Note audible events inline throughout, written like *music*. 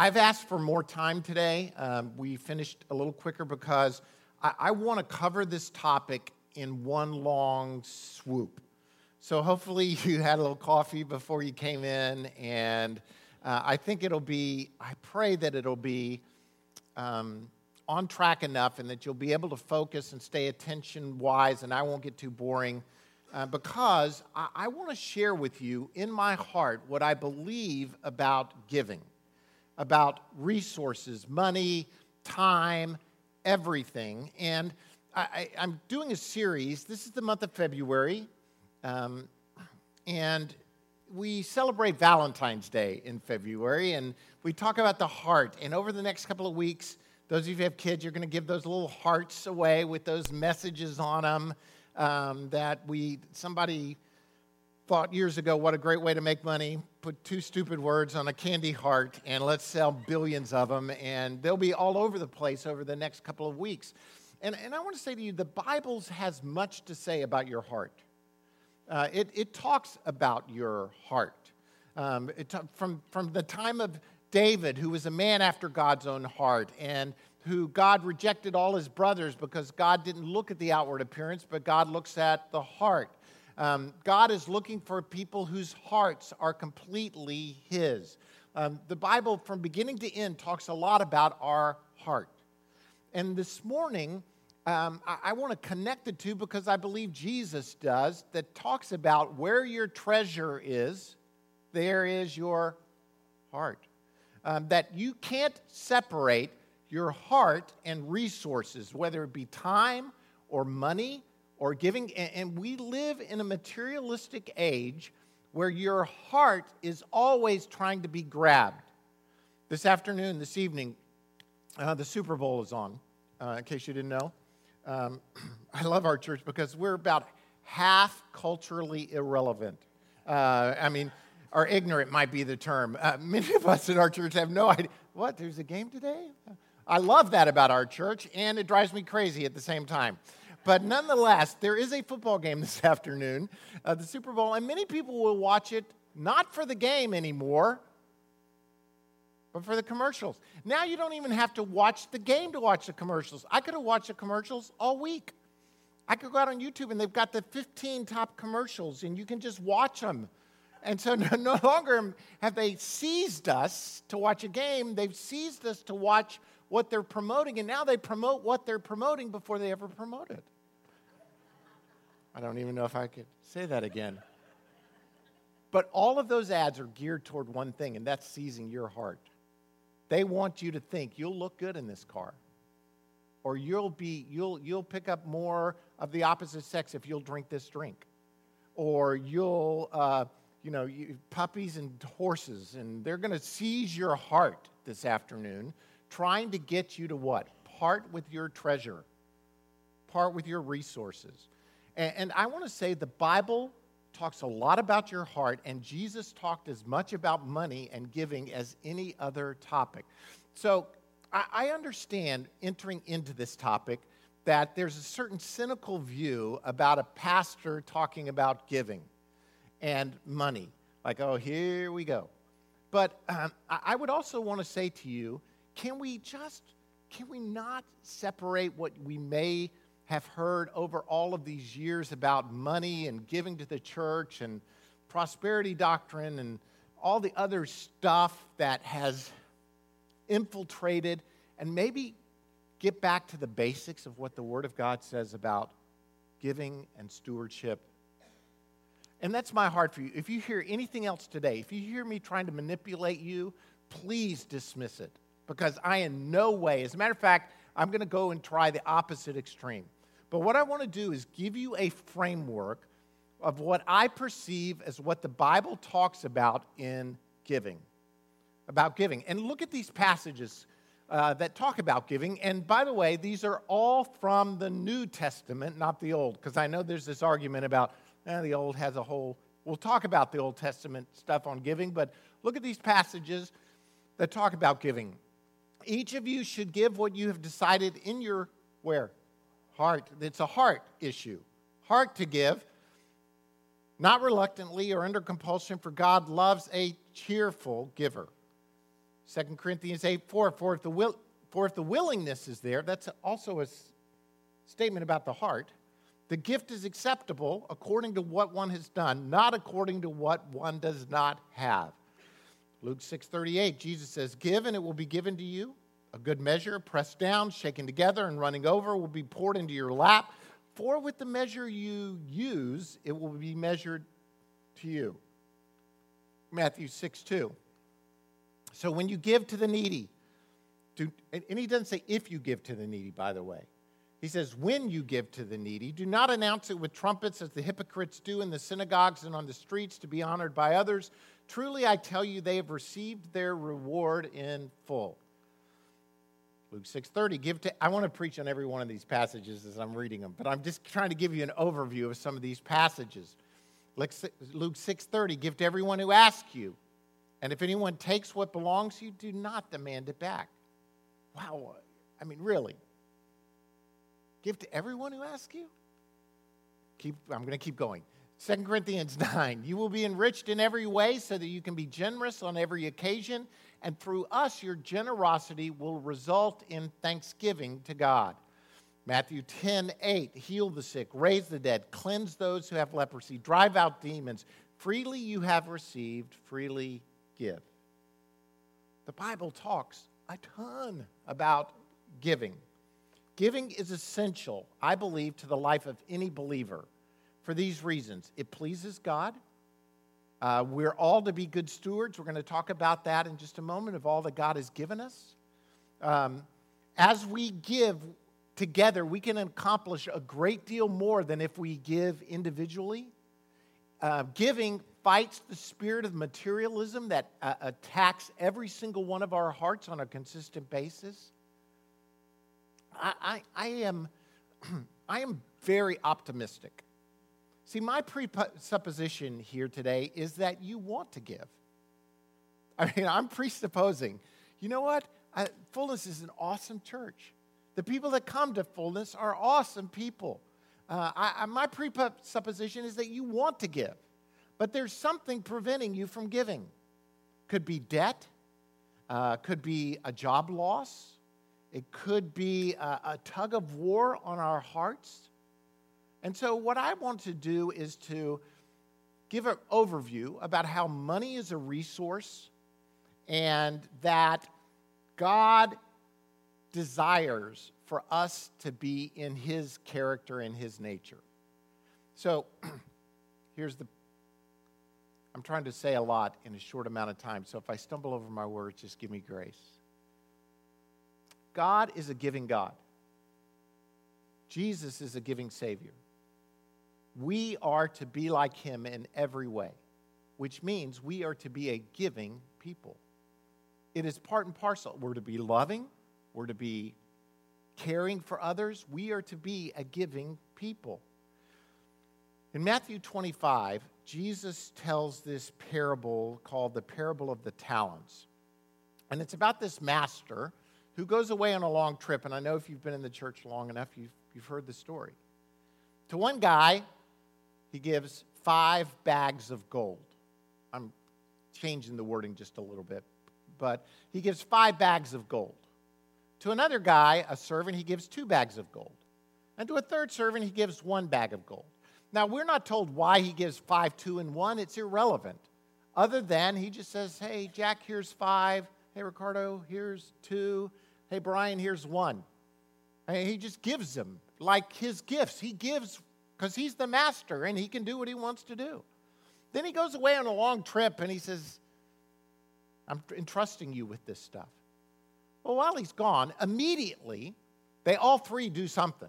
I've asked for more time today. Um, we finished a little quicker because I, I want to cover this topic in one long swoop. So hopefully *laughs* you had a little coffee before you came in, and uh, I think it'll be, I pray that it'll be um, on track enough and that you'll be able to focus and stay attention wise, and I won't get too boring. Uh, because I, I want to share with you in my heart what I believe about giving about resources, money, time, everything. And I, am doing a series. This is the month of February. Um, and we celebrate Valentine's Day in February. And we talk about the heart. And over the next couple of weeks, those of you who have kids, you're going to give those little hearts away with those messages on them um, that we, somebody, thought years ago what a great way to make money. Put two stupid words on a candy heart and let's sell billions of them and they'll be all over the place over the next couple of weeks. And, and i want to say to you the bible has much to say about your heart. Uh, it, it talks about your heart. Um, it, from, from the time of david who was a man after god's own heart and who god rejected all his brothers because god didn't look at the outward appearance but god looks at the heart um, God is looking for people whose hearts are completely His. Um, the Bible, from beginning to end, talks a lot about our heart. And this morning, um, I, I want to connect the two because I believe Jesus does, that talks about where your treasure is, there is your heart. Um, that you can't separate your heart and resources, whether it be time or money or giving. And we live in a materialistic age where your heart is always trying to be grabbed. This afternoon, this evening, uh, the Super Bowl is on, uh, in case you didn't know. Um, *clears throat* I love our church because we're about half culturally irrelevant. Uh, I mean, or ignorant might be the term. Uh, many of us in our church have no idea. What, there's a game today? I love that about our church, and it drives me crazy at the same time. But nonetheless, there is a football game *laughs* this afternoon, uh, the Super Bowl, and many people will watch it not for the game anymore, but for the commercials. Now you don't even have to watch the game to watch the commercials. I could have watched the commercials all week. I could go out on YouTube and they've got the 15 top commercials and you can just watch them. And so *laughs* no, no longer have they seized us to watch a game, they've seized us to watch what they're promoting, and now they promote what they're promoting before they ever promote it. I don't even know if I could say that again. But all of those ads are geared toward one thing, and that's seizing your heart. They want you to think you'll look good in this car. Or you'll be you'll you'll pick up more of the opposite sex if you'll drink this drink. Or you'll uh, you know, you, puppies and horses, and they're going to seize your heart this afternoon trying to get you to what? Part with your treasure, part with your resources. And, and I want to say the Bible talks a lot about your heart, and Jesus talked as much about money and giving as any other topic. So I, I understand entering into this topic that there's a certain cynical view about a pastor talking about giving and money. Like, oh, here we go. But um, I would also want to say to you can we just, can we not separate what we may have heard over all of these years about money and giving to the church and prosperity doctrine and all the other stuff that has infiltrated and maybe get back to the basics of what the Word of God says about giving and stewardship. And that's my heart for you. If you hear anything else today, if you hear me trying to manipulate you, please dismiss it because I, in no way, as a matter of fact, I'm going to go and try the opposite extreme. But what I want to do is give you a framework of what I perceive as what the Bible talks about in giving. About giving. And look at these passages uh, that talk about giving. And by the way, these are all from the New Testament, not the Old, because I know there's this argument about eh, the Old has a whole. We'll talk about the Old Testament stuff on giving, but look at these passages that talk about giving each of you should give what you have decided in your where? Heart. It's a heart issue. Heart to give, not reluctantly or under compulsion, for God loves a cheerful giver. 2 Corinthians 8 4, for if, the will, for if the willingness is there, that's also a statement about the heart. The gift is acceptable according to what one has done, not according to what one does not have. Luke 6:38, Jesus says, "Give and it will be given to you. A good measure, pressed down, shaken together and running over will be poured into your lap, for with the measure you use, it will be measured to you." Matthew 6:2. So when you give to the needy, do, and he doesn't say if you give to the needy, by the way. He says, When you give to the needy, do not announce it with trumpets as the hypocrites do in the synagogues and on the streets to be honored by others. Truly, I tell you, they have received their reward in full. Luke 6:30 give to I want to preach on every one of these passages as I'm reading them, but I'm just trying to give you an overview of some of these passages. Luke 6:30 give to everyone who asks you. And if anyone takes what belongs to you, do not demand it back. Wow. I mean, really. Give to everyone who asks you? Keep, I'm going to keep going. 2 Corinthians *laughs* 9, you will be enriched in every way so that you can be generous on every occasion, and through us, your generosity will result in thanksgiving to God. Matthew 10, 8, heal the sick, raise the dead, cleanse those who have leprosy, drive out demons. Freely you have received, freely give. The Bible talks a ton about giving. Giving is essential, I believe, to the life of any believer for these reasons it pleases God. Uh, we're all to be good stewards. We're going to talk about that in just a moment of all that God has given us. Um, as we give together, we can accomplish a great deal more than if we give individually. Uh, giving fights the spirit of materialism that uh, attacks every single one of our hearts on a consistent basis. I, I, I am, *clears throat* I am very optimistic. See, my presupposition here today is that you want to give. I mean, I'm presupposing, you know what? I, Fullness is an awesome church. The people that come to Fullness are awesome people. Uh, I, my presupposition is that you want to give, but there's something preventing you from giving. Could be debt, uh, could be a job loss, it could be a, a tug of war on our hearts. And so, what I want to do is to give an overview about how money is a resource and that God desires for us to be in His character and His nature. So, *clears throat* here's the I'm trying to say a lot in a short amount of time, so if I stumble over my words, just give me grace. God is a giving God. Jesus is a giving Savior. We are to be like Him in every way, which means we are to be a giving people. It is part and parcel. We're to be loving, we're to be caring for others, we are to be a giving people. In Matthew 25, Jesus tells this parable called the parable of the talents. And it's about this master who goes away on a long trip. And I know if you've been in the church long enough, you've, you've heard the story. To one guy, he gives five bags of gold. I'm changing the wording just a little bit, but he gives five bags of gold. To another guy, a servant, he gives two bags of gold. And to a third servant, he gives one bag of gold. Now, we're not told why he gives five, two, and one. It's irrelevant. Other than he just says, hey, Jack, here's five. Hey, Ricardo, here's two hey, Brian, here's one. And he just gives them like his gifts. He gives because he's the master and he can do what he wants to do. Then he goes away on a long trip and he says, I'm entrusting you with this stuff. Well, while he's gone, immediately they all three do something.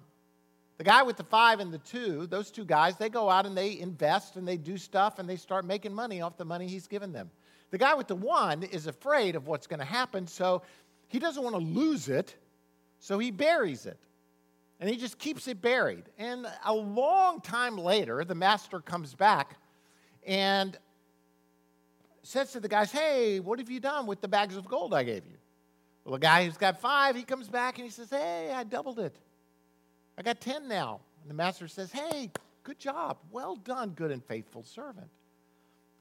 The guy with the five and the two, those two guys, they go out and they invest and they do stuff and they start making money off the money he's given them. The guy with the one is afraid of what's going to happen, so he doesn't want to lose it, so he buries it. And he just keeps it buried. And a long time later, the master comes back and says to the guys, Hey, what have you done with the bags of gold I gave you? Well, the guy who's got five, he comes back and he says, Hey, I doubled it. I got 10 now. And the master says, Hey, good job. Well done, good and faithful servant.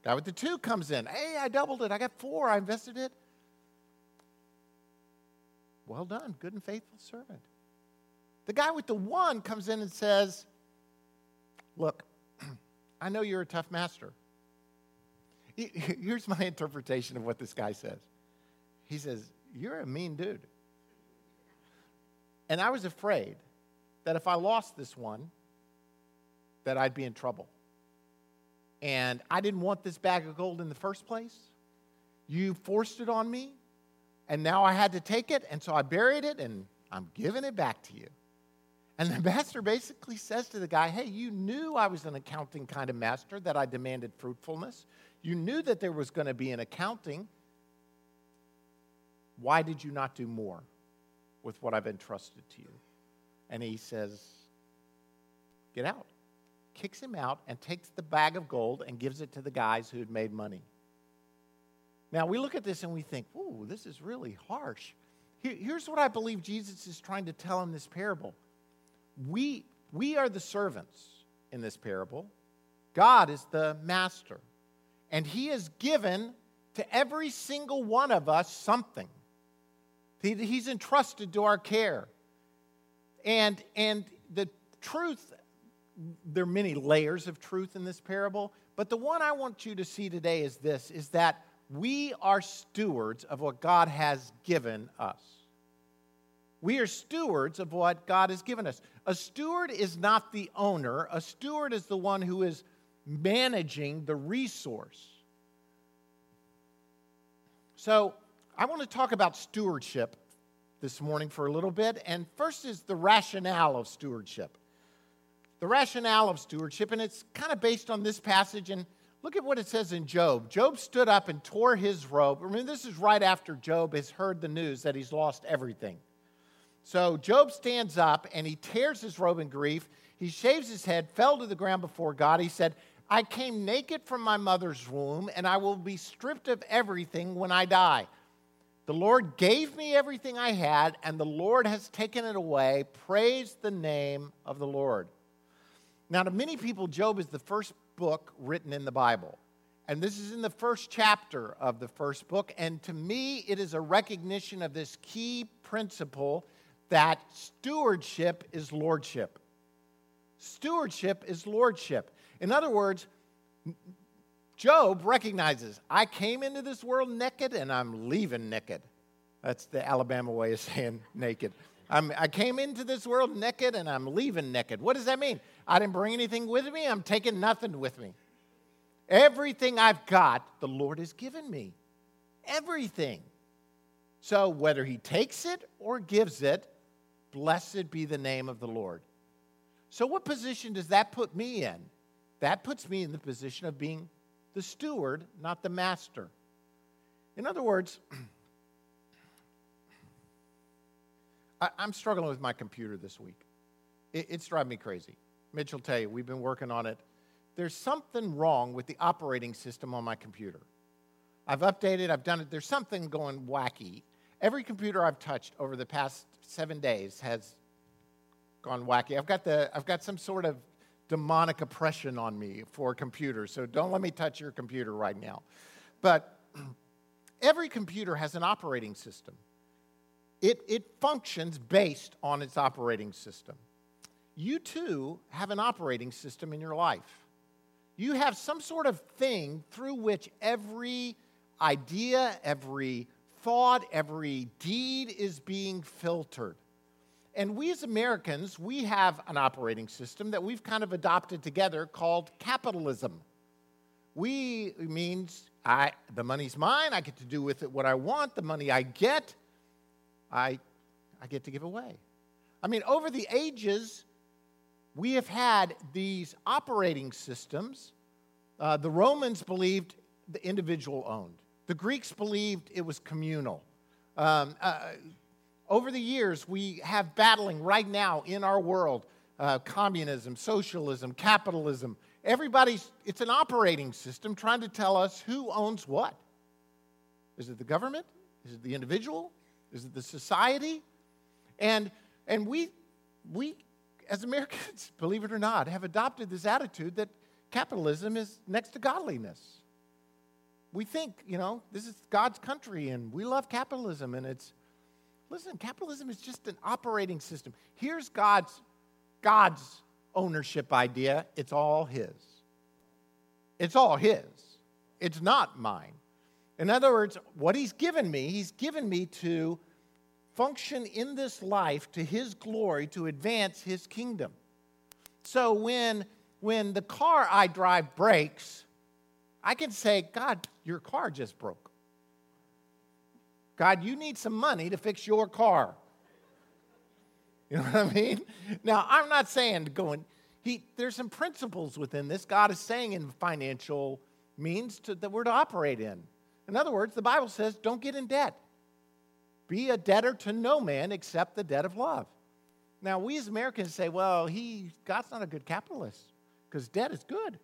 Guy with the two comes in. Hey, I doubled it. I got four. I invested it. Well done, good and faithful servant. The guy with the one comes in and says, Look, *clears throat* I know you're a tough master. *laughs* Here's my interpretation of what this guy says. He says, You're a mean dude. And I was afraid that if I lost this one, that I'd be in trouble. And I didn't want this bag of gold in the first place. You forced it on me, and now I had to take it, and so I buried it, and I'm giving it back to you. And the *laughs* master basically says to the guy, Hey, you knew I was an accounting kind of master, that I demanded fruitfulness. You knew that there was going to be an accounting. Why did you not do more with what I've entrusted to you? And he says, Get out. Kicks him out and takes the bag of gold and gives it to the guys who had made money. Now, we look at this and we think, Ooh, this is really harsh. Here's what I believe Jesus is trying to tell in this parable we, we are the servants in this parable, God is the master. And He has given to every single one of us something. He, he's entrusted to our care. And, and the truth, there are many layers of truth in this parable, but the one I want you to see today is this is that we are stewards of what God has given us. We are stewards of what God has given us. A steward is not the owner, a steward is the one who is managing the resource. So, I want to talk about stewardship this morning for a little bit. And first is the rationale of stewardship. The rationale of stewardship, and it's kind of based on this passage. And look at what it says in Job. Job stood up and tore his robe. I mean, this is right after Job has heard the news that he's lost everything. So Job stands up and he tears his robe in grief. He shaves his head, fell to the ground before God. He said, I came naked from my mother's womb, and I will be stripped of everything when I die. The Lord gave me everything I had, and the Lord has taken it away. Praise the name of the Lord. Now, to many people, Job is the first book written in the Bible. And this is in the first chapter of the first book. And to me, it is a recognition of this key principle that stewardship is lordship. Stewardship is lordship. In other words, Job recognizes, I came into this world naked and I'm leaving naked. That's the Alabama way of *laughs* saying naked. I'm, i came into this world naked and I'm leaving naked. What does that mean? I didn't bring anything with me, I'm taking nothing with me. Everything I've got, the Lord has given me. Everything. So whether He takes it or gives it, blessed be the name of the Lord. So, what position does that put me in? That puts me in the position of being the steward, not the master. In other words, *clears throat* I, am struggling with my computer this week. It, it's driving me crazy. Mitch will tell you, we've been working on it. There's something wrong with the operating system on my computer. I've updated, I've done it. There's something going wacky. Every computer I've touched over the past seven days has gone wacky. I've got, the, I've got some sort of demonic oppression on me for computers, so don't let me touch your computer right now. But *clears throat* every computer has an operating system, it, it functions based on its operating system. You too have an operating system in your life. You have some sort of thing through which every idea, every thought, every deed is being filtered. And we as Americans, we have an operating system that we've kind of adopted together called capitalism. We means I the money's mine, I get to do with it what I want, the money I get, I I get to give away. I mean, over the ages, we have had these operating systems. Uh, the Romans believed the individual owned. The Greeks believed it was communal. Um, uh, over the years, we have battling right now in our world uh, communism, socialism, capitalism. Everybody's, it's an operating system trying to tell us who owns what. Is it the government? Is it the individual? Is it the society? And, and we, we, as Americans, *laughs* believe it or not, have adopted this attitude that capitalism is next to godliness. We think, you know, this is God's country and we love capitalism and it's listen, capitalism is just an operating system. Here's God's, God's ownership idea it's all His. It's all His, it's not mine. In other words, what He's given me, He's given me to function in this life to His glory, to advance His kingdom. So when, when the car I drive breaks, I can say, God, your car just broke. God, you need some money to fix your car. You know what I mean? Now, I'm not saying going, he, there's some principles within this. God is saying in financial means to, that we're to operate in. In other words, the Bible says, don't get in debt. Be a debtor to no man except the debt of love. Now, we as Americans say, well, he, God's not a good capitalist because debt is good.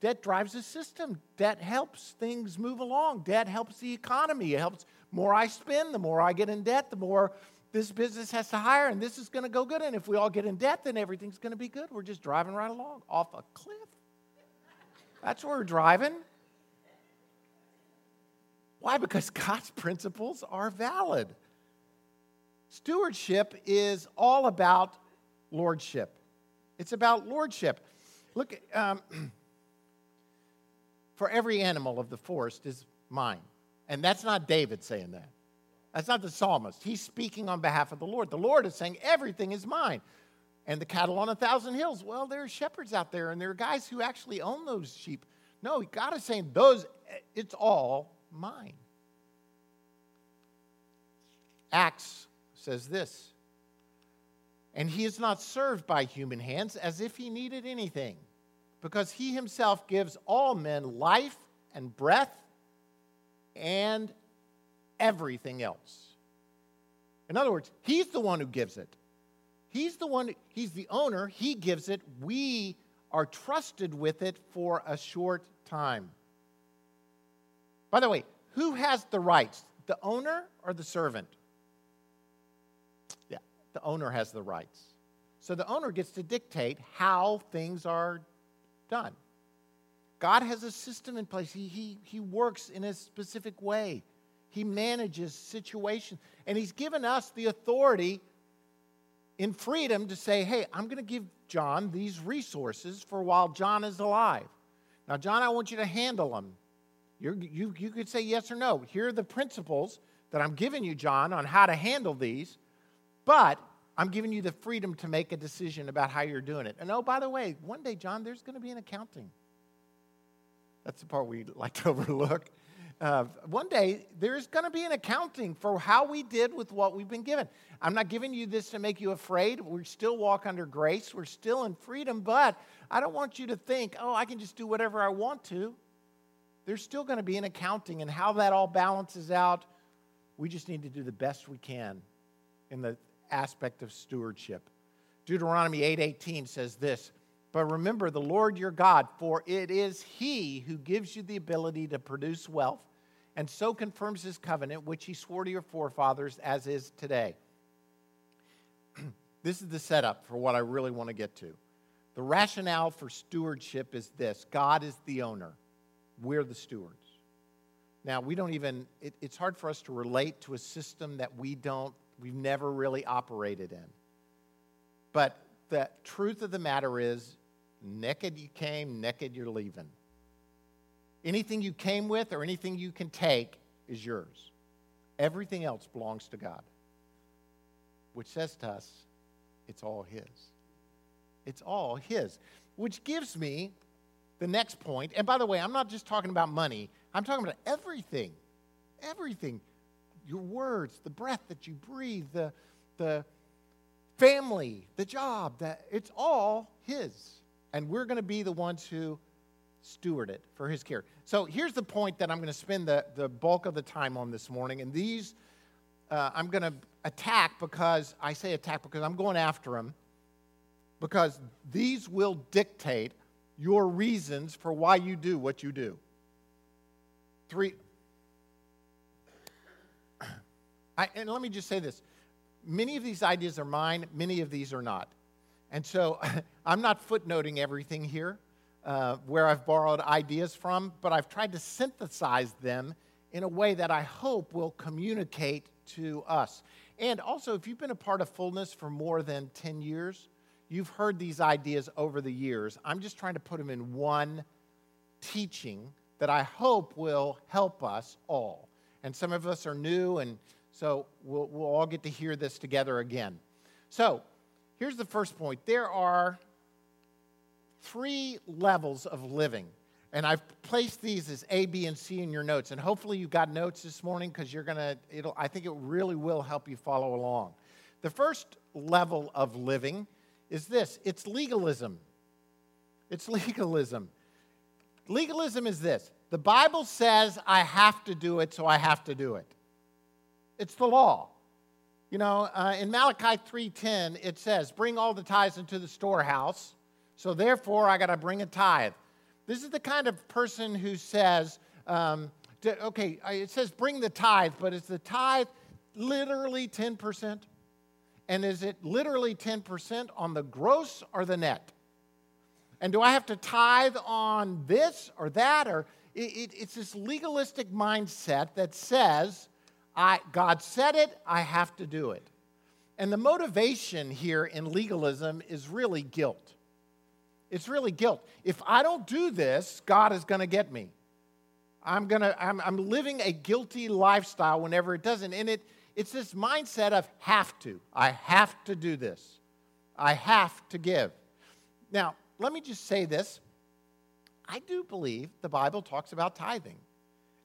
Debt drives the system. Debt helps things move along. Debt helps the economy. It helps more I spend, the more I get in debt, the more this business has to hire, and this is going to go good. And if we all get in debt, then everything's going to be good. We're just driving right along off a cliff. That's where we're driving. Why? Because God's principles are valid. Stewardship is all about lordship. It's about lordship. Look, um, *clears throat* for every animal of the forest is mine. And that's not David saying that. That's not the psalmist. He's speaking on behalf of the Lord. The Lord is saying, everything is mine. And the cattle on a thousand hills, well, there are shepherds out there, and there are guys who actually own those sheep. No, God is saying, those, it's all mine. Acts says this And he is not served by human hands as if he needed anything, because he himself gives all men life and breath and everything else. In other words, he's the one who gives it. He's the one, he's the owner, he gives it. We are trusted with it for a short time. By the way, who has the rights, the owner or the servant? Yeah, the owner has the rights. So the owner gets to dictate how things are done. God has a system in place. He, he, he works in a specific way. He manages situations. And He's given us the authority in freedom to say, hey, I'm going to give John these resources for while John is alive. Now, John, I want you to handle them. You're, you, you could say yes or no. Here are the principles that I'm giving you, John, on how to handle these, but I'm giving you the freedom to make a decision about how you're doing it. And oh, by the way, one day, John, there's going to be an accounting. That's the part we like to *laughs* overlook. Uh, one day, there's going to be an accounting for how we did with what we've been given. I'm not giving you this to make you afraid. We still walk under grace, we're still in freedom, but I don't want you to think, oh, I can just do whatever I want to. There's still going to be an accounting, and how that all balances out, we just need to do the best we can in the aspect of stewardship. Deuteronomy 8:18 says this, but remember the Lord your God, for it is He who gives you the ability to produce wealth and so confirms His covenant, which He swore to your forefathers, as is today. *clears throat* this is the setup for what I really want to get to. The rationale for stewardship is this God is the owner, we're the stewards. Now, we don't even, it, it's hard for us to relate to a system that we don't, we've never really operated in. But the truth of the matter is naked you came, naked you're leaving. Anything you came with or anything you can take is yours. Everything else belongs to God, which says to us, it's all His. It's all His, which gives me the next point. And by the way, I'm not just talking about money, I'm talking about everything. Everything. Your words, the breath that you breathe, the, the, family, the job, that it's all his. And we're going to be the ones who steward it for his care. So here's the point that I'm going to spend the, the bulk of the time on this morning. And these uh, I'm going to attack because I say attack because I'm going after them. Because these will dictate your reasons for why you do what you do. Three. I, and let me just say this many of these ideas are mine, many of these are not. And so *laughs* I'm not footnoting everything here uh, where I've borrowed ideas from, but I've tried to synthesize them in a way that I hope will communicate to us. And also, if you've been a part of fullness for more than 10 years, you've heard these ideas over the years. I'm just trying to put them in one teaching that I hope will help us all. And some of us are new, and so we'll, we'll all get to hear this together again. So, here's the first point there are three levels of living. And I've placed these as A, B, and C in your notes. And hopefully you got notes this morning because you're going to, it'll, I think it really will help you follow along. The first level of living is this it's legalism. It's *laughs* legalism. Legalism is this the Bible says I have to do it, so I have to do it. It's the law. You know, uh, in Malachi 3:10 it says, "Bring all the tithes into the storehouse, so therefore I got to bring a tithe." This is the kind of person who says, um, okay, it says bring the tithe, but is the tithe literally 10%? And is it literally 10% on the gross or the net? And do I have to tithe on this or that? Or it, it, it's this legalistic mindset that says, I, God said it, I have to do it. And the motivation here in legalism is really guilt. It's really guilt. If I don't do this, God is going to get me. I'm, gonna, I'm, I'm living a guilty lifestyle whenever it doesn't. And it, it's this mindset of have to. I have to do this. I have to give. Now, let me just say this. I do believe the Bible talks about tithing.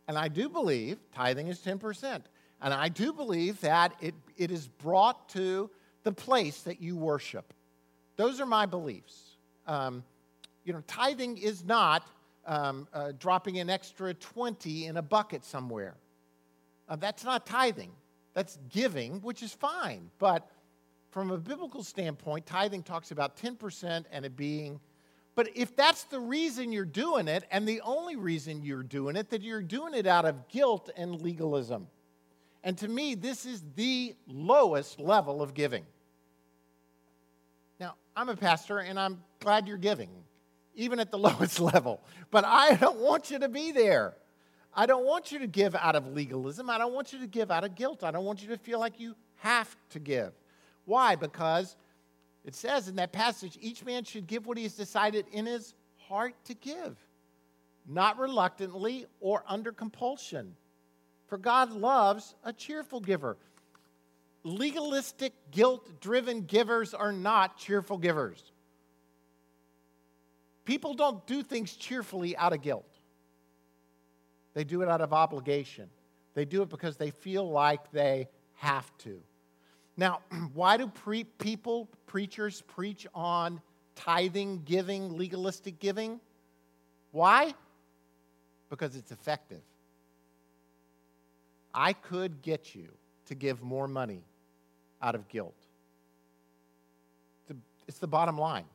And I do believe tithing is 10%. And I do believe that it, it is brought to the place that you worship. Those are my beliefs. Um, you know, tithing is not um, uh, dropping an extra 20 in a bucket somewhere. Uh, that's not tithing. That's giving, which is fine. But from a biblical standpoint, tithing talks about 10% and it being. But if that's the reason you're doing it, and the only reason you're doing it, that you're doing it out of guilt and legalism. And to me, this is the lowest level of giving. Now, I'm a pastor and I'm glad you're giving, even at the *laughs* lowest level. But I don't want you to be there. I don't want you to give out of legalism. I don't want you to give out of guilt. I don't want you to feel like you have to give. Why? Because it says in that passage each man should give what he has decided in his heart to give, not reluctantly or under compulsion. For God loves a cheerful giver legalistic, guilt driven givers are not cheerful givers. People don't do things cheerfully out of guilt, they do it out of obligation. They do it because they feel like they have to. Now, *clears throat* why do pre- people, preachers, preach on tithing, giving, legalistic giving? Why? Because it's effective. I could get you to give more money out of guilt. It's the bottom line.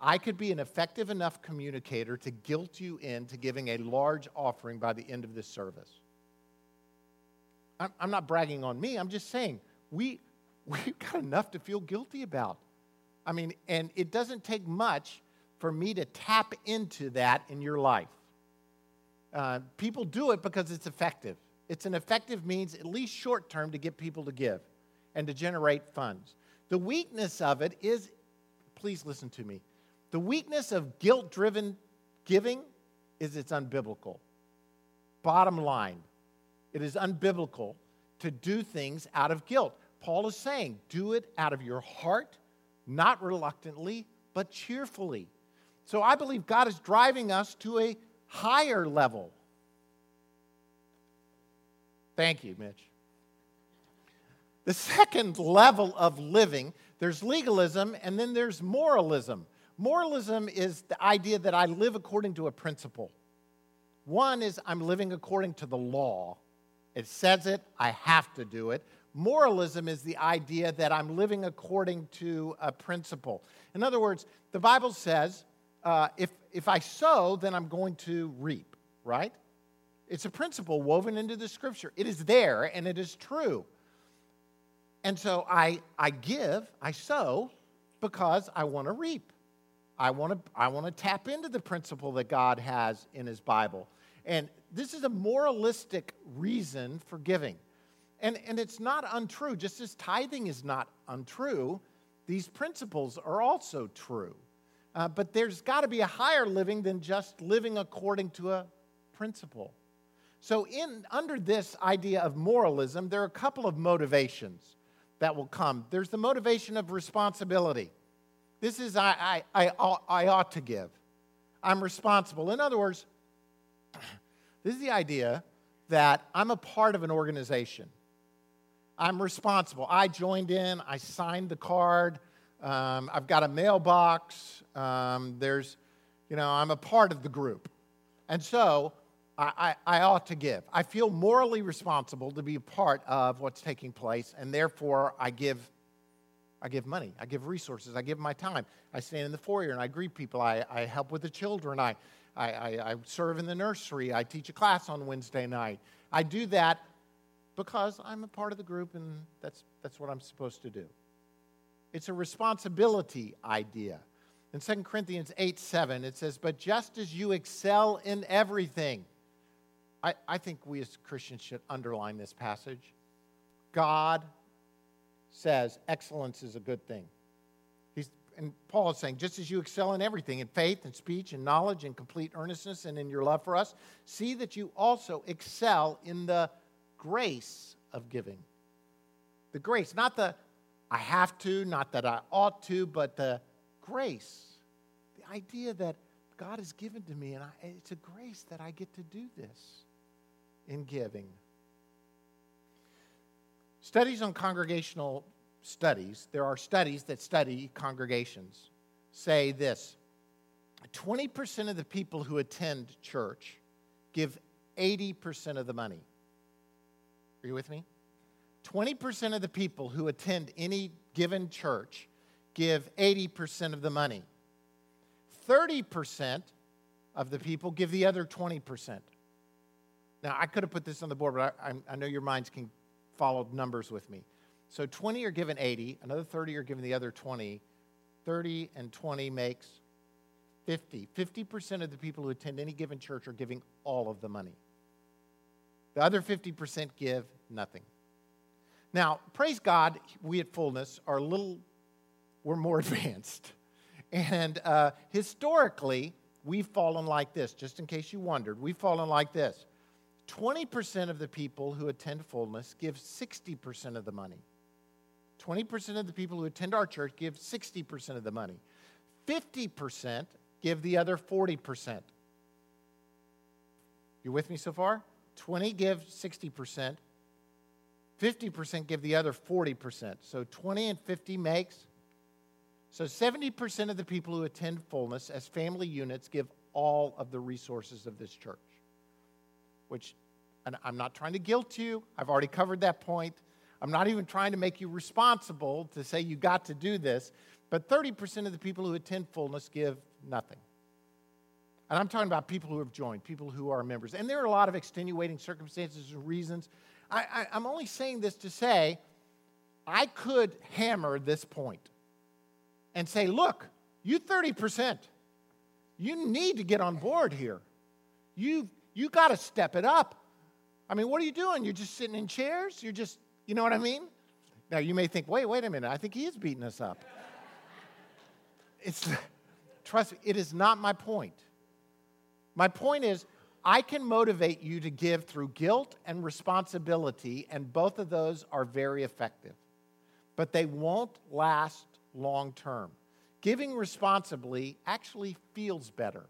I could be an effective enough communicator to guilt you into giving a large offering by the end of this service. I'm not bragging on me, I'm just saying we, *laughs* we've got enough to feel guilty about. I mean, and it doesn't take much for me to tap into that in your life. Uh, people do it because it's effective. It's an effective means, at least short term, to get people to give and to generate funds. The weakness of it is, please listen to me, the weakness of guilt driven giving is it's unbiblical. Bottom line, it is unbiblical to do things out of guilt. Paul is saying, do it out of your heart, not reluctantly, but cheerfully. So I believe God is driving us to a higher level. Thank you, Mitch. The second level of living, there's legalism and then there's moralism. Moralism is the idea that I live according to a principle. One is I'm living according to the law. It says it, I have to do it. Moralism is the idea that I'm living according to a principle. In other words, the Bible says uh, if, if I sow, then I'm going to reap, right? It's a principle woven into the scripture. It is there and it is true. And so I, I give, I sow, because I want to reap. I want to I want to tap into the principle that God has in his Bible. And this is a moralistic reason for giving. And, and it's not untrue. Just as tithing is not untrue, these principles are also true. Uh, but there's got to be a higher living than just living according to a principle. So, in, under this idea of moralism, there are a couple of motivations that will come. There's the motivation of responsibility. This is, I, I, I, I ought to give. I'm responsible. In other words, *clears throat* this is the idea that I'm a part of an organization. I'm responsible. I joined in, I signed the card, um, I've got a mailbox, um, there's, you know, I'm a part of the group. And so I, I, I ought to give. I feel morally responsible to be a part of what's taking place, and therefore I give I give money. I give resources. I give my time. I stand in the foyer and I greet people. I, I help with the children. I, I, I, I serve in the nursery. I teach a class on Wednesday night. I do that because I'm a part of the group and that's, that's what I'm supposed to do. It's a responsibility idea. In 2 Corinthians 8 7, it says, But just as you excel in everything, I, I think we as Christians should underline this passage. God says excellence is a good thing. He's, and Paul is saying, just as you excel in everything, in faith and speech and knowledge and complete earnestness and in your love for us, see that you also excel in the grace of giving. The grace, not the I have to, not that I ought to, but the grace. The idea that God has given to me, and I, it's a grace that I get to do this in giving. Studies on congregational studies, there are studies that study congregations, say this 20% of the people who attend church give 80% of the money. Are you with me? 20% of the people who attend any given church give 80% of the money. 30% of the people give the other 20%. Now, I could have put this on the board, but I, I know your minds can follow numbers with me. So 20 are given 80, another 30 are given the other 20. 30 and 20 makes 50. 50% of the people who attend any given church are giving all of the money. The other 50% give nothing. Now, praise God, we at Fullness are a little, we're more *laughs* advanced. And uh, historically, we've fallen like this, just in case you wondered. We've fallen like this 20% of the people who attend fullness give 60% of the money. 20% of the people who attend our church give 60% of the money. 50% give the other 40%. You with me so far? 20 give 60%. 50% give the other 40%. So 20 and 50 makes. So 70% of the people who attend fullness as family units give all of the resources of this church which and I'm not trying to guilt you. I've already covered that point. I'm not even trying to make you responsible to say you got to do this. But 30% of the people who attend fullness give nothing. And I'm talking about people who have joined, people who are members. And there are a lot of extenuating circumstances and reasons. I, am only saying this to say I could hammer this point and say, look, you 30%, you need to get on board here. You've you got to step it up. I mean, what are you doing? You're just sitting in chairs? You're just, you know what I mean? Now, you may think, wait, wait a minute. I think he is beating us up. It's, trust me, it is not my point. My point is, I can motivate you to give through guilt and responsibility, and both of those are very effective. But they won't last long term. Giving responsibly actually feels better.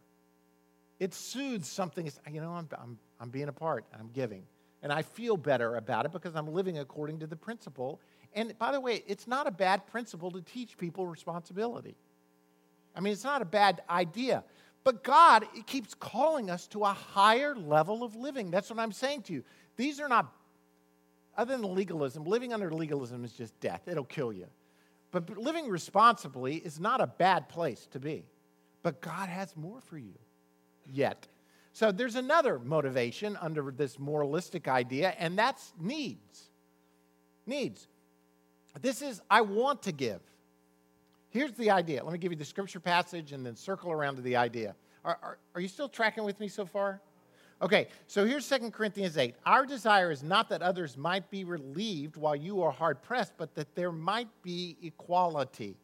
It soothes something. It's, you know, I'm, I'm, I'm being a part, I'm giving. And I feel better about it because I'm living according to the principle. And by the way, it's not a bad principle to teach people responsibility. I mean, it's not a bad idea. But God keeps calling us to a higher level of living. That's what I'm saying to you. These are not, other than legalism, living under legalism is just death, it'll kill you. But living responsibly is not a bad place to be. But God has more for you yet. So there's another motivation under this moralistic idea, and that's needs. Needs. This is, I want to give. Here's the idea. Let me give you the scripture passage and then circle around to the idea. Are, are, are you still tracking with me so far? Okay, so here's 2 Corinthians 8. Our desire is not that others might be relieved while you are hard pressed, but that there might be equality.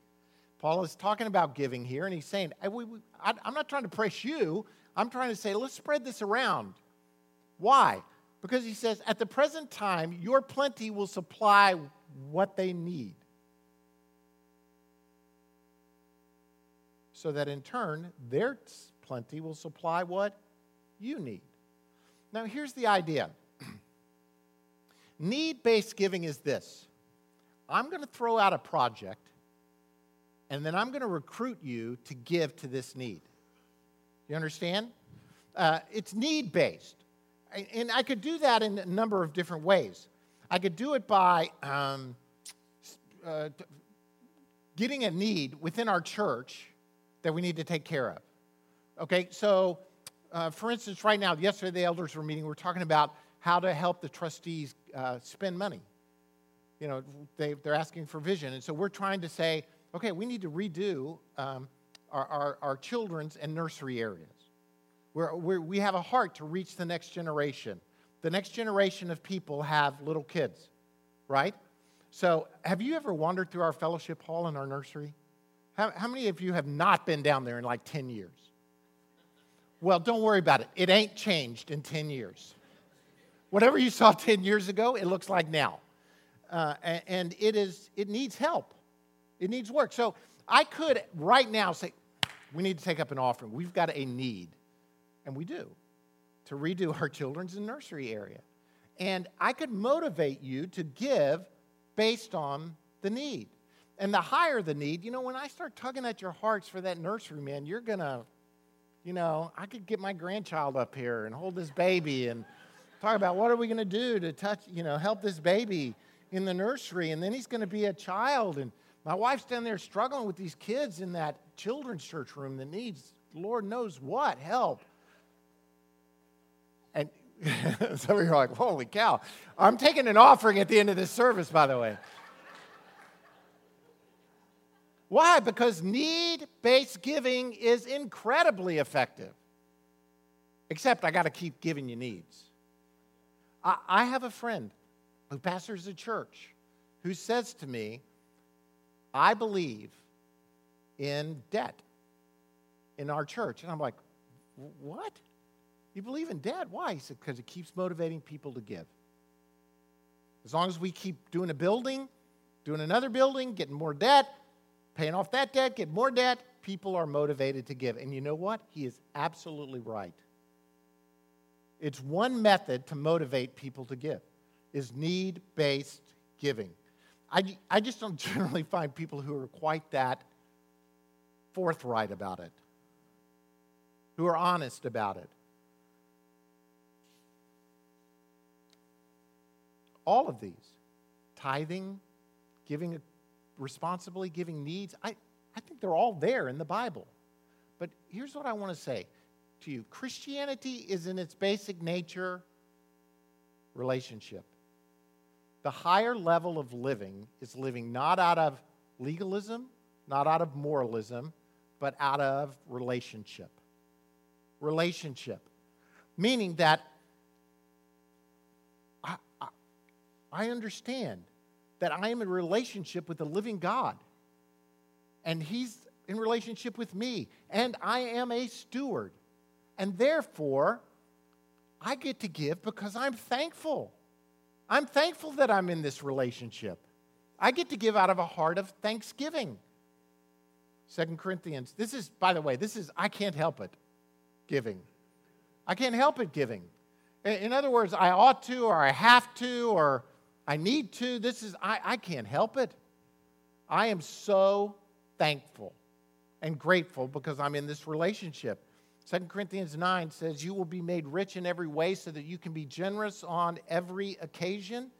Paul is talking about giving here, and he's saying, I, am not trying to press you. I'm trying to say, let's spread this around. Why? Because he says, at the present time, your plenty will supply what they need. So that in turn, their plenty will supply what you need. Now, here's the idea *clears throat* need based giving is this I'm going to throw out a project, and then I'm going to recruit you to give to this need. You understand? Uh, it's need based. And I could do that in a number of different ways. I could do it by um, uh, getting a need within our church that we need to take care of. Okay, so uh, for instance, right now, yesterday the elders were meeting. We are talking about how to help the trustees uh, spend money. You know, they, they're asking for vision. And so we're trying to say, okay, we need to redo um, our, our, our, children's and nursery areas. We're, we're, we have a heart to reach the next generation. The next generation of people have little kids, right? So, have you ever wandered through our fellowship hall in our nursery? How, how many of you have not been down there in like 10 years? Well, don't worry about it. It ain't changed in 10 years. Whatever you saw *laughs* 10 years ago, it looks like now. Uh, and it, is, it needs help, it needs work. So I could right now say, we need to take up an offering. We've got a need, and we do, to redo *laughs* our children's and nursery area. And I could motivate you to give based on the need. And the higher the need, you know, when I start tugging at your hearts for that nursery, man, you're going to you know, I could get my grandchild up here and hold this baby and talk about what are we going to do to touch, you know, help this baby in the nursery. And then he's going to be a child. And my wife's down there struggling with these kids in that children's church room that needs, Lord knows what, help. And *laughs* some of you are like, holy cow. I'm taking an offering at the end of this service, by the way. Why? Because need based giving is incredibly effective. Except I got to keep giving you needs. I, I, have a friend who pastors a church who says to me, I believe in debt in our church. And I'm like, what? You believe in debt? Why? He said, because it keeps motivating people to give. As long as we keep doing a building, doing another building, getting more debt, paying off that debt, get more debt, people are motivated to give. And you know what? He is absolutely right. It's one method to motivate people to give is need-based giving. I, I just don't *laughs* generally find people who are quite that forthright about it, who are honest about it. All of these tithing, giving responsibly, giving needs, I, I think they're all there in the Bible. But here's what I want to say to you Christianity is in its basic nature relationship. The higher level of living is living not out of legalism, not out of moralism, but out of relationship. Relationship. Meaning that I, I, I understand that I am in relationship with the living God. And He's in relationship with me. And I am a steward. And therefore, I get to give because I'm thankful. I'm thankful that I'm in this relationship. I get to give out of a heart of thanksgiving. Second Corinthians, this is, by the way, this is, I can't help it giving. I can't help it giving. In other words, I ought to, or I have to, or I need to. This is, I, I can't help it. I am so thankful and grateful because I'm in this relationship. 2 Corinthians 9 says, You will be made rich in every way so that you can be generous on every occasion.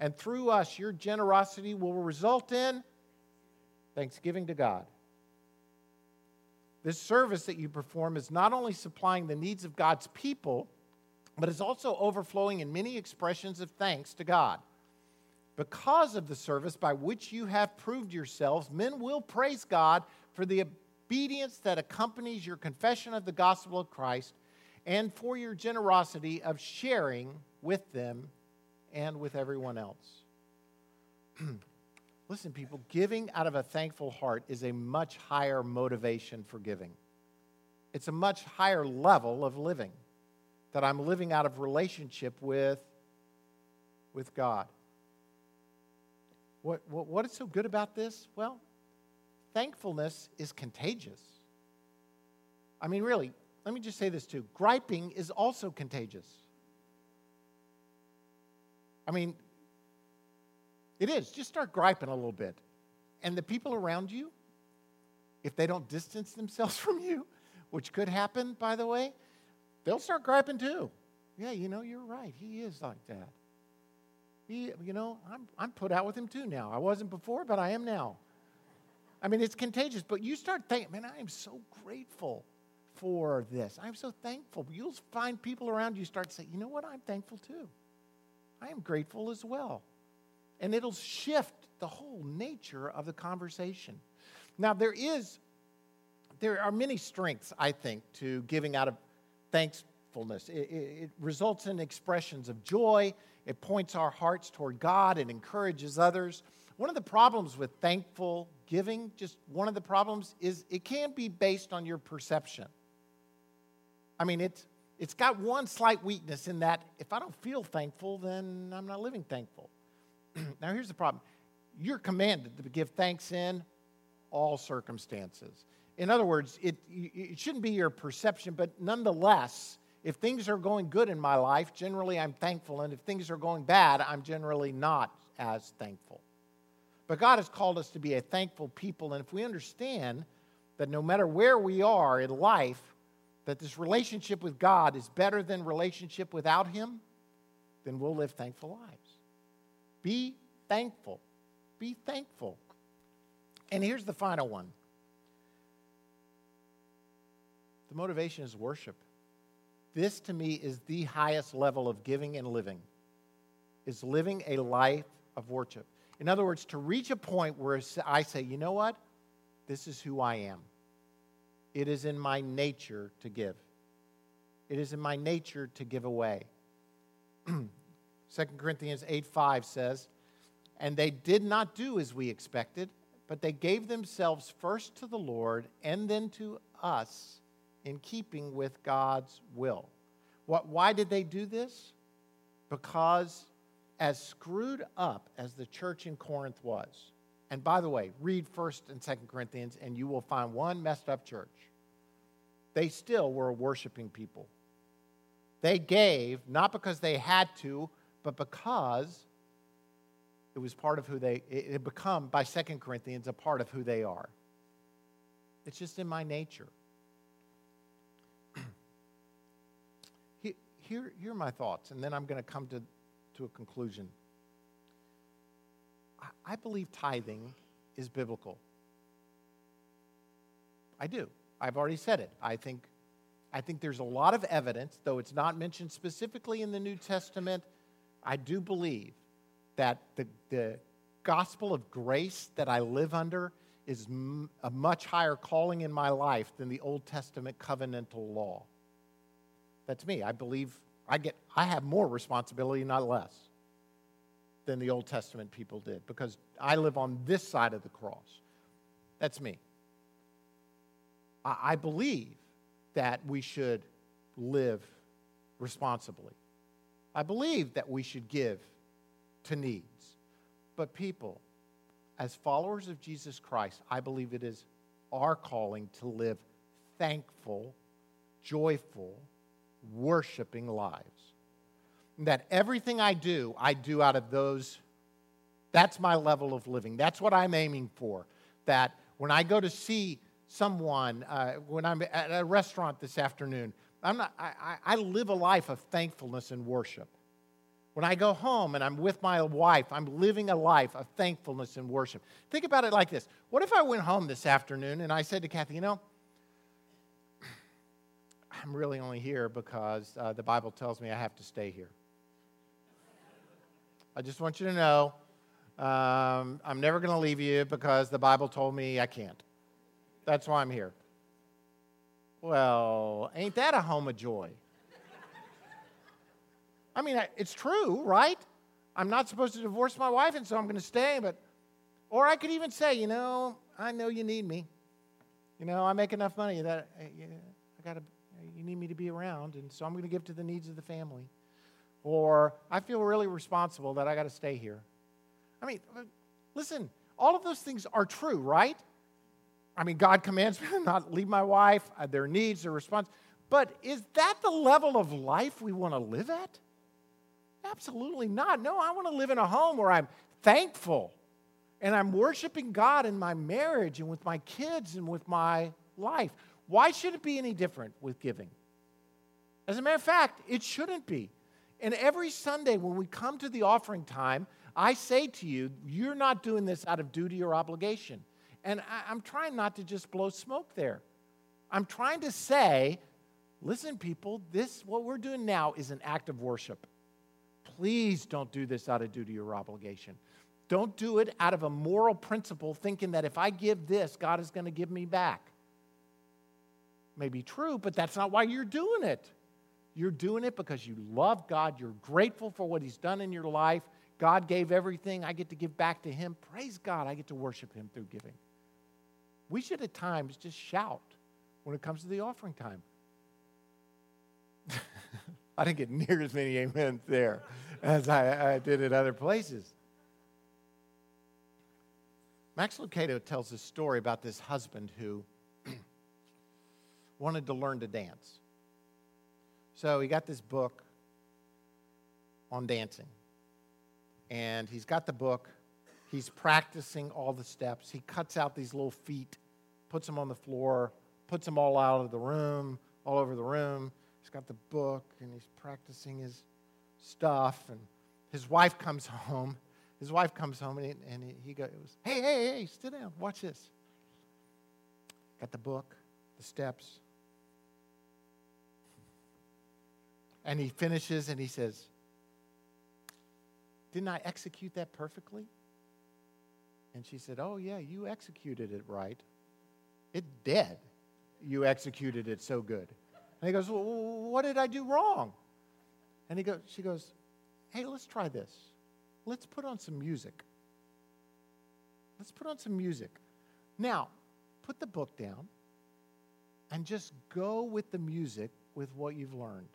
And through us, your generosity will result in thanksgiving to God. This service that you perform is not only supplying the needs of God's people, but is also overflowing in many expressions of thanks to God. Because of the service by which you have proved yourselves, men will praise God for the obedience that accompanies your confession of the gospel of Christ and for your generosity of sharing with them and with everyone else. *clears throat* Listen, people, giving out of a thankful heart is a much higher motivation for giving. It's a much higher level of living that I'm living out of relationship with, with God. What, what, what is so good about this? Well, thankfulness is contagious. I mean, really, let me just say this too griping is also contagious. I mean, it is. Just start griping a little bit. And the people around you, if they don't distance themselves *laughs* from you, which could happen, by the way, they'll start griping too. Yeah, you know, you're right. He is like that. He, you know, I'm, I'm put out with him too now. I wasn't before, but I am now. I mean, it's contagious, but you start thinking, man, I am so grateful for this. I'm so thankful. You'll find people around you start to say, you know what? I'm thankful too. I am grateful as well and it'll shift the whole nature of the conversation. Now, there is, there are many strengths, I think, to giving out of thankfulness. It, it, it results in expressions of joy, it points our hearts toward God, it encourages others. One of the problems with thankful giving, just one of the problems, is it can't be based on your perception. I mean, it's, it's got one slight weakness in that if I don't feel thankful, then I'm not living thankful. *clears throat* now, here's the problem you're commanded to give thanks in all circumstances. In other words, it, it shouldn't be your perception, but nonetheless, if things are going good in my life, generally I'm thankful. And if things are going bad, I'm generally not as thankful. But God has called us to be a thankful people. And if we understand that no matter where we are in life, that this relationship with God is better than relationship without Him, then we'll live thankful lives. Be thankful. Be thankful. And here's the final one the motivation is worship. This to me is the highest level of giving and living, is living a life of worship. In other words, to reach a point where I say, you know what? This is who I am. It is in my nature to give. It is in my nature to give away. *clears throat* 2 Corinthians 8 5 says, And they did not do as we expected, but they gave themselves first to the Lord and then to us in keeping with God's will. What, why did they do this? Because as screwed up as the church in Corinth was, and by the way, read 1st and 2nd Corinthians, and you will find one messed up church. They still were a worshiping people. They gave not because they had to but because it was part of who they, it had become, by Second Corinthians, a part of who they are. It's just in my nature. *clears throat* here, here are my thoughts, and then I'm going to come to, to a conclusion. I, believe tithing is biblical. I do. I've already said it. I think, I think there's a lot of evidence, though it's not mentioned specifically in the New Testament I do believe that the, the gospel of grace that I live under is m- a much higher calling in my life than the Old Testament covenantal law. That's me. I believe I get I have more responsibility, not less, than the Old Testament people did because I live on this side of the cross. That's me. I, I believe that we should live responsibly. I believe that we should give to needs. But people, as followers of Jesus Christ, I believe it is our calling to live thankful, joyful, worshiping lives. That everything I do, I do out of those. That's my level of living. That's what I'm aiming for. That when I go to see someone, uh, when I'm at a restaurant this afternoon, I'm not, I, I live a life of thankfulness and worship. When I go home and I'm with my wife, I'm living a life of thankfulness and worship. Think about it like this What if I went home this afternoon and I said to Kathy, you know, I'm really only here because uh, the Bible tells me I have to stay here. I just want you to know um, I'm never going to leave you because the Bible told me I can't. That's why I'm here. Well, ain't that a home of joy? I mean, it's true, right? I'm not supposed to divorce my wife, and so I'm going to stay. But, or I could even say, you know, I know you need me. You know, I make enough money that I, I got to. You need me to be around, and so I'm going to give to the needs of the family. Or I feel really responsible that I got to stay here. I mean, listen, all of those things are true, right? I mean, God commands me *laughs* not leave my wife, uh, their needs, their response. But is that the level of life we want to live at? Absolutely not. No, I want to live in a home where I'm thankful and I'm worshiping God in my marriage and with my kids and with my life. Why should it be any different with giving? As a matter of fact, it shouldn't be. And every Sunday when we come to the offering time, I say to you, you're not doing this out of duty or obligation. And I, am trying not to just blow smoke there. I'm trying to say, listen, people, this, what we're doing now is an act of worship. Please don't do this out of duty or obligation. Don't do it out of a moral principle, thinking that if I give this, God is going to give me back. May be true, but that's not why you're doing it. You're doing it because you love God. You're grateful for what He's done in your life. God gave everything. I get to give back to Him. Praise God. I get to worship Him through giving. We should at times just shout when it comes to the offering time. *laughs* I didn't get near as many amens there as I, I did at other places. Max Lucado tells a story about this husband who wanted to learn to dance. So he got this book on dancing. And he's got the book. He's practicing all the steps. He cuts out these little feet, puts them on the floor, puts them all out of the room, all over the room. He's got the book and he's practicing his stuff. And his wife comes home. His wife comes home and he, and he goes, Hey, hey, hey, sit down. Watch this. Got the book, the steps. And he finishes and he says, Didn't I execute that perfectly? And she said, Oh, yeah, you executed it right. It dead. You executed it so good. And he goes, well, What did I do wrong? And he goes, she goes, Hey, let's try this. Let's put on some music. Let's put on some music. Now, put the book down and just go with the music with what you've learned.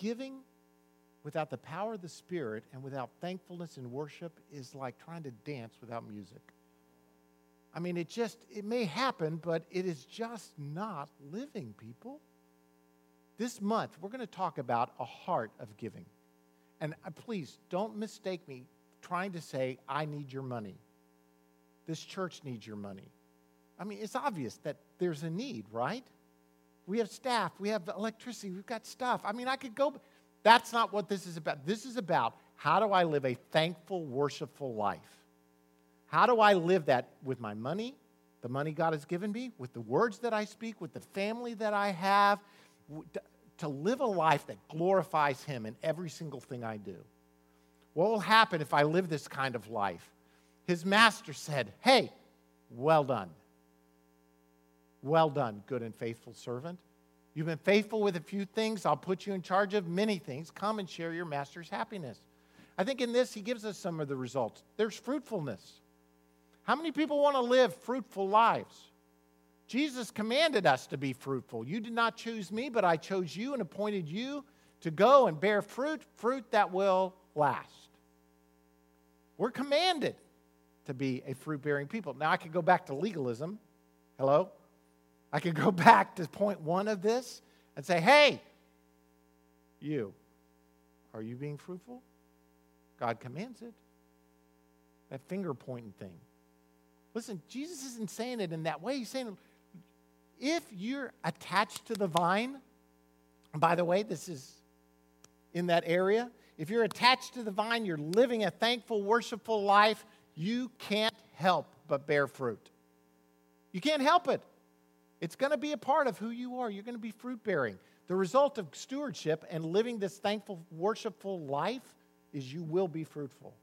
Giving without the power of the Spirit and without thankfulness and worship is like trying to dance without music. I mean, it just, it may happen, but it is just not living, people. This month, we're going to talk about a heart of giving. And uh, please don't mistake me trying to say, I need your money. This church needs your money. I mean, it's obvious that there's a need, right? We have staff, we have electricity, we've got stuff. I mean, I could go. That's not what this is about. This is about how do I live a thankful, worshipful life? How do I live that with my money, the money God has given me, with the words that I speak, with the family that I have, to live a life that glorifies Him in every single thing I do? What will happen if I live this kind of life? His master said, Hey, well done. Well done, good and faithful servant. You've been faithful with a few things. I'll put you in charge of many things. Come and share your master's happiness. I think in this, he gives us some of the results. There's fruitfulness. How many people want to live fruitful lives? Jesus commanded us to be fruitful. You did not choose me, but I chose you and appointed you to go and bear fruit, fruit that will last. We're commanded to be a fruit bearing people. Now, I could go back to legalism. Hello? I could go *laughs* back to point one of this and say, hey, you, are you being fruitful? God commands it. That finger pointing thing. Listen, Jesus isn't saying it in that way. He's saying, if you're attached to the vine, by the way, this is in that area. If you're attached to the vine, you're living a thankful, worshipful life, you can't help but bear fruit. You can't help it. It's going to be a part of who you are. You're going to be fruit bearing. The result of stewardship and living this thankful, worshipful life is you will be fruitful.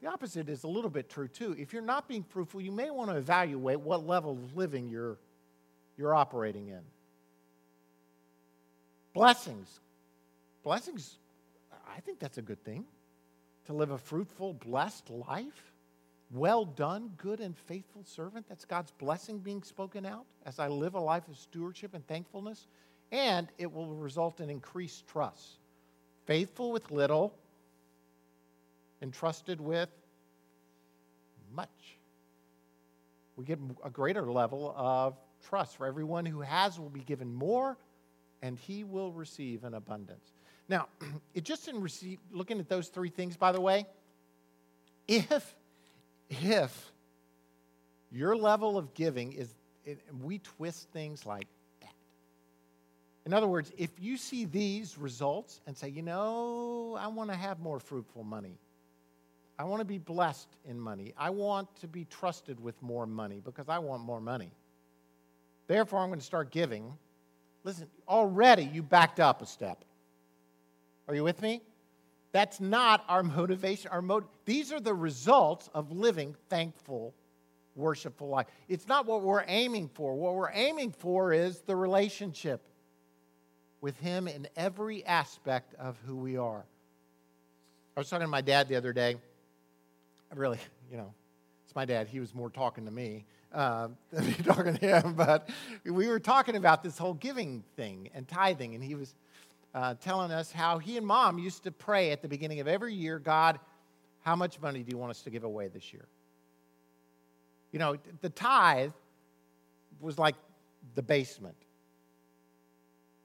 The opposite is a little bit true too. If you're not being fruitful, you may want to evaluate what level of living you're, you're operating in. Blessings blessings, I think that's a good thing. To live a fruitful, blessed life. Well done, good and faithful servant. That's God's blessing being spoken out as I live a life of stewardship and thankfulness. And it will result in increased trust. Faithful with little, entrusted with much. We get a greater level of trust. For everyone who has will be given more, and he will receive an abundance. Now, *clears throat* it just in receive, looking at those three things, by the way, if if your level of giving is, it, we twist things like that. In other words, if you see these results and say, you know, I want to have more fruitful money, I want to be blessed in money, I want to be trusted with more money because I want more money. Therefore, I'm going to start giving. Listen, already you backed up a step. Are you with me? That's not our motivation. Our mot- These are the results of living thankful, worshipful life. It's not what we're aiming for. What we're aiming for is the relationship with Him in every aspect of who we are. I was talking to my dad the other day. I really, you know, it's my dad. He was more talking to me uh, *laughs* than me talking to him. But we were talking about this whole giving thing and tithing, and he was uh, telling us how he and mom used to pray at the beginning of every year God, how much money do you want us to give away this year? You know, the tithe was like the basement.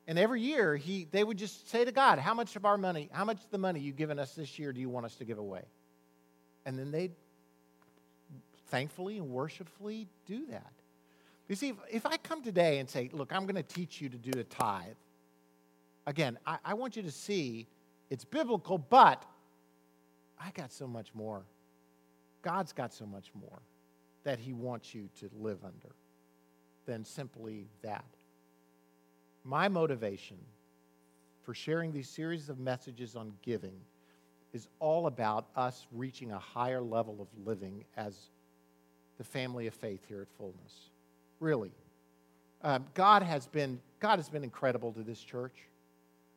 And every year, he, they would just say to God, How much of our money, how much of the money you've given us this year do you want us to give away? And then they'd thankfully and worshipfully do that. You see, if, if I come today and say, Look, I'm going to teach you to do a tithe, Again, I, I want you to see it's biblical, but I got so much more. God's got so much more that He wants you to live under than simply that. My motivation for sharing these series of messages on giving is all about us reaching a higher level of living as the family of faith here at Fullness. Really. Um, God, has been, God has been incredible to this church.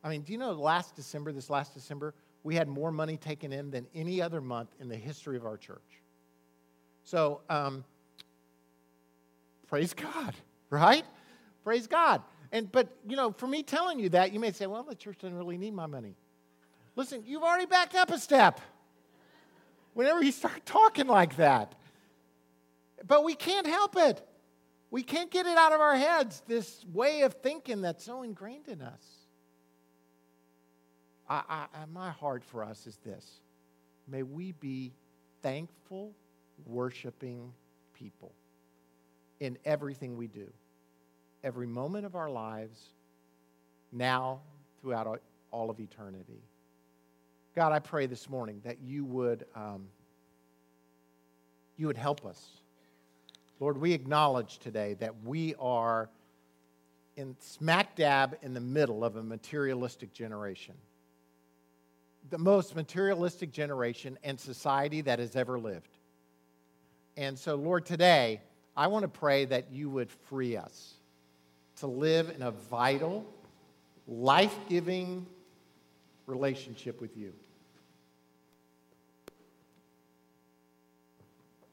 I mean, do you know last December, this last December, we had more money taken in than any other month in the history of our church. So, um, praise God, *laughs* right? Praise God. And but you know, for me telling you that, you may say, "Well, the church doesn't really need my money." Listen, you've already backed up a step. Whenever you start talking like that, but we can't help it. We can't get it out of our heads. This way of thinking that's so ingrained in us. I, I, my heart for us is this may we be thankful, worshiping people in everything we do, every moment of our lives, now, throughout all of eternity. God, I pray this morning that you would, um, you would help us. Lord, we acknowledge today that we are in smack dab in the middle of a materialistic generation the most materialistic generation and society that has ever lived. And so, Lord, today, I want to pray that you would free us to live in a vital, life giving relationship with you.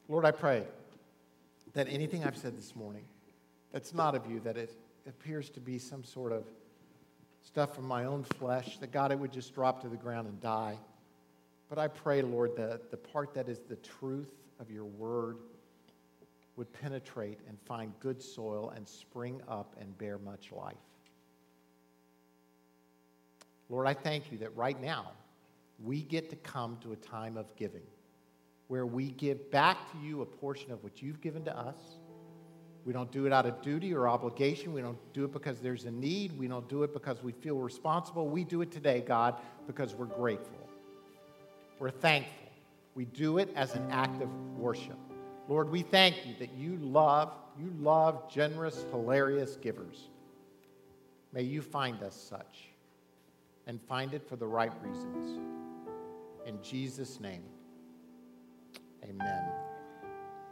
Lord, I pray that anything I've said this morning that's not of you, that it appears to be some sort of stuff from my own flesh, that God, it would just drop to the ground and die. But I pray, Lord, that the part that is the truth of your word would penetrate and find good soil and spring up and bear much life. Lord, I thank you that right now we get to come to a time of giving where we give back to you a portion of what you've given to us we don't do it out of duty or obligation. We don't do it because there's a need. We don't do it because we feel responsible. We do it today, God, because we're grateful. We're thankful. We do it as an act of worship. Lord, we thank you that you love, you love generous, hilarious givers. May you find us such and find it for the right reasons. In Jesus' name, amen.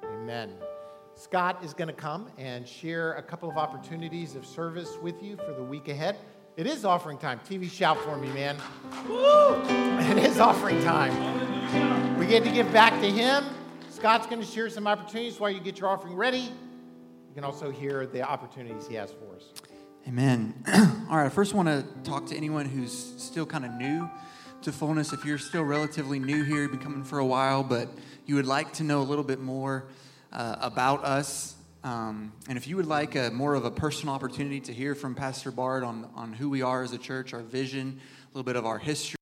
Amen. Scott is going to come and share a couple of opportunities of service with you for the week ahead. It is offering time. TV, shout for me, man. Woo! *laughs* It is offering time. We get to give back to Him. Scott's going to share some opportunities while you get your offering ready. You can also hear the opportunities He has for us. Amen. *clears throat* All right, I first want to talk to anyone who's still kind of new to fullness. If you're still relatively new here, you've been coming for a while, but you would like to know a little bit more uh, about us, um, and if you would like a, more of a personal opportunity to hear from Pastor Bard on, on who we are as a church, our vision, a little bit of our history,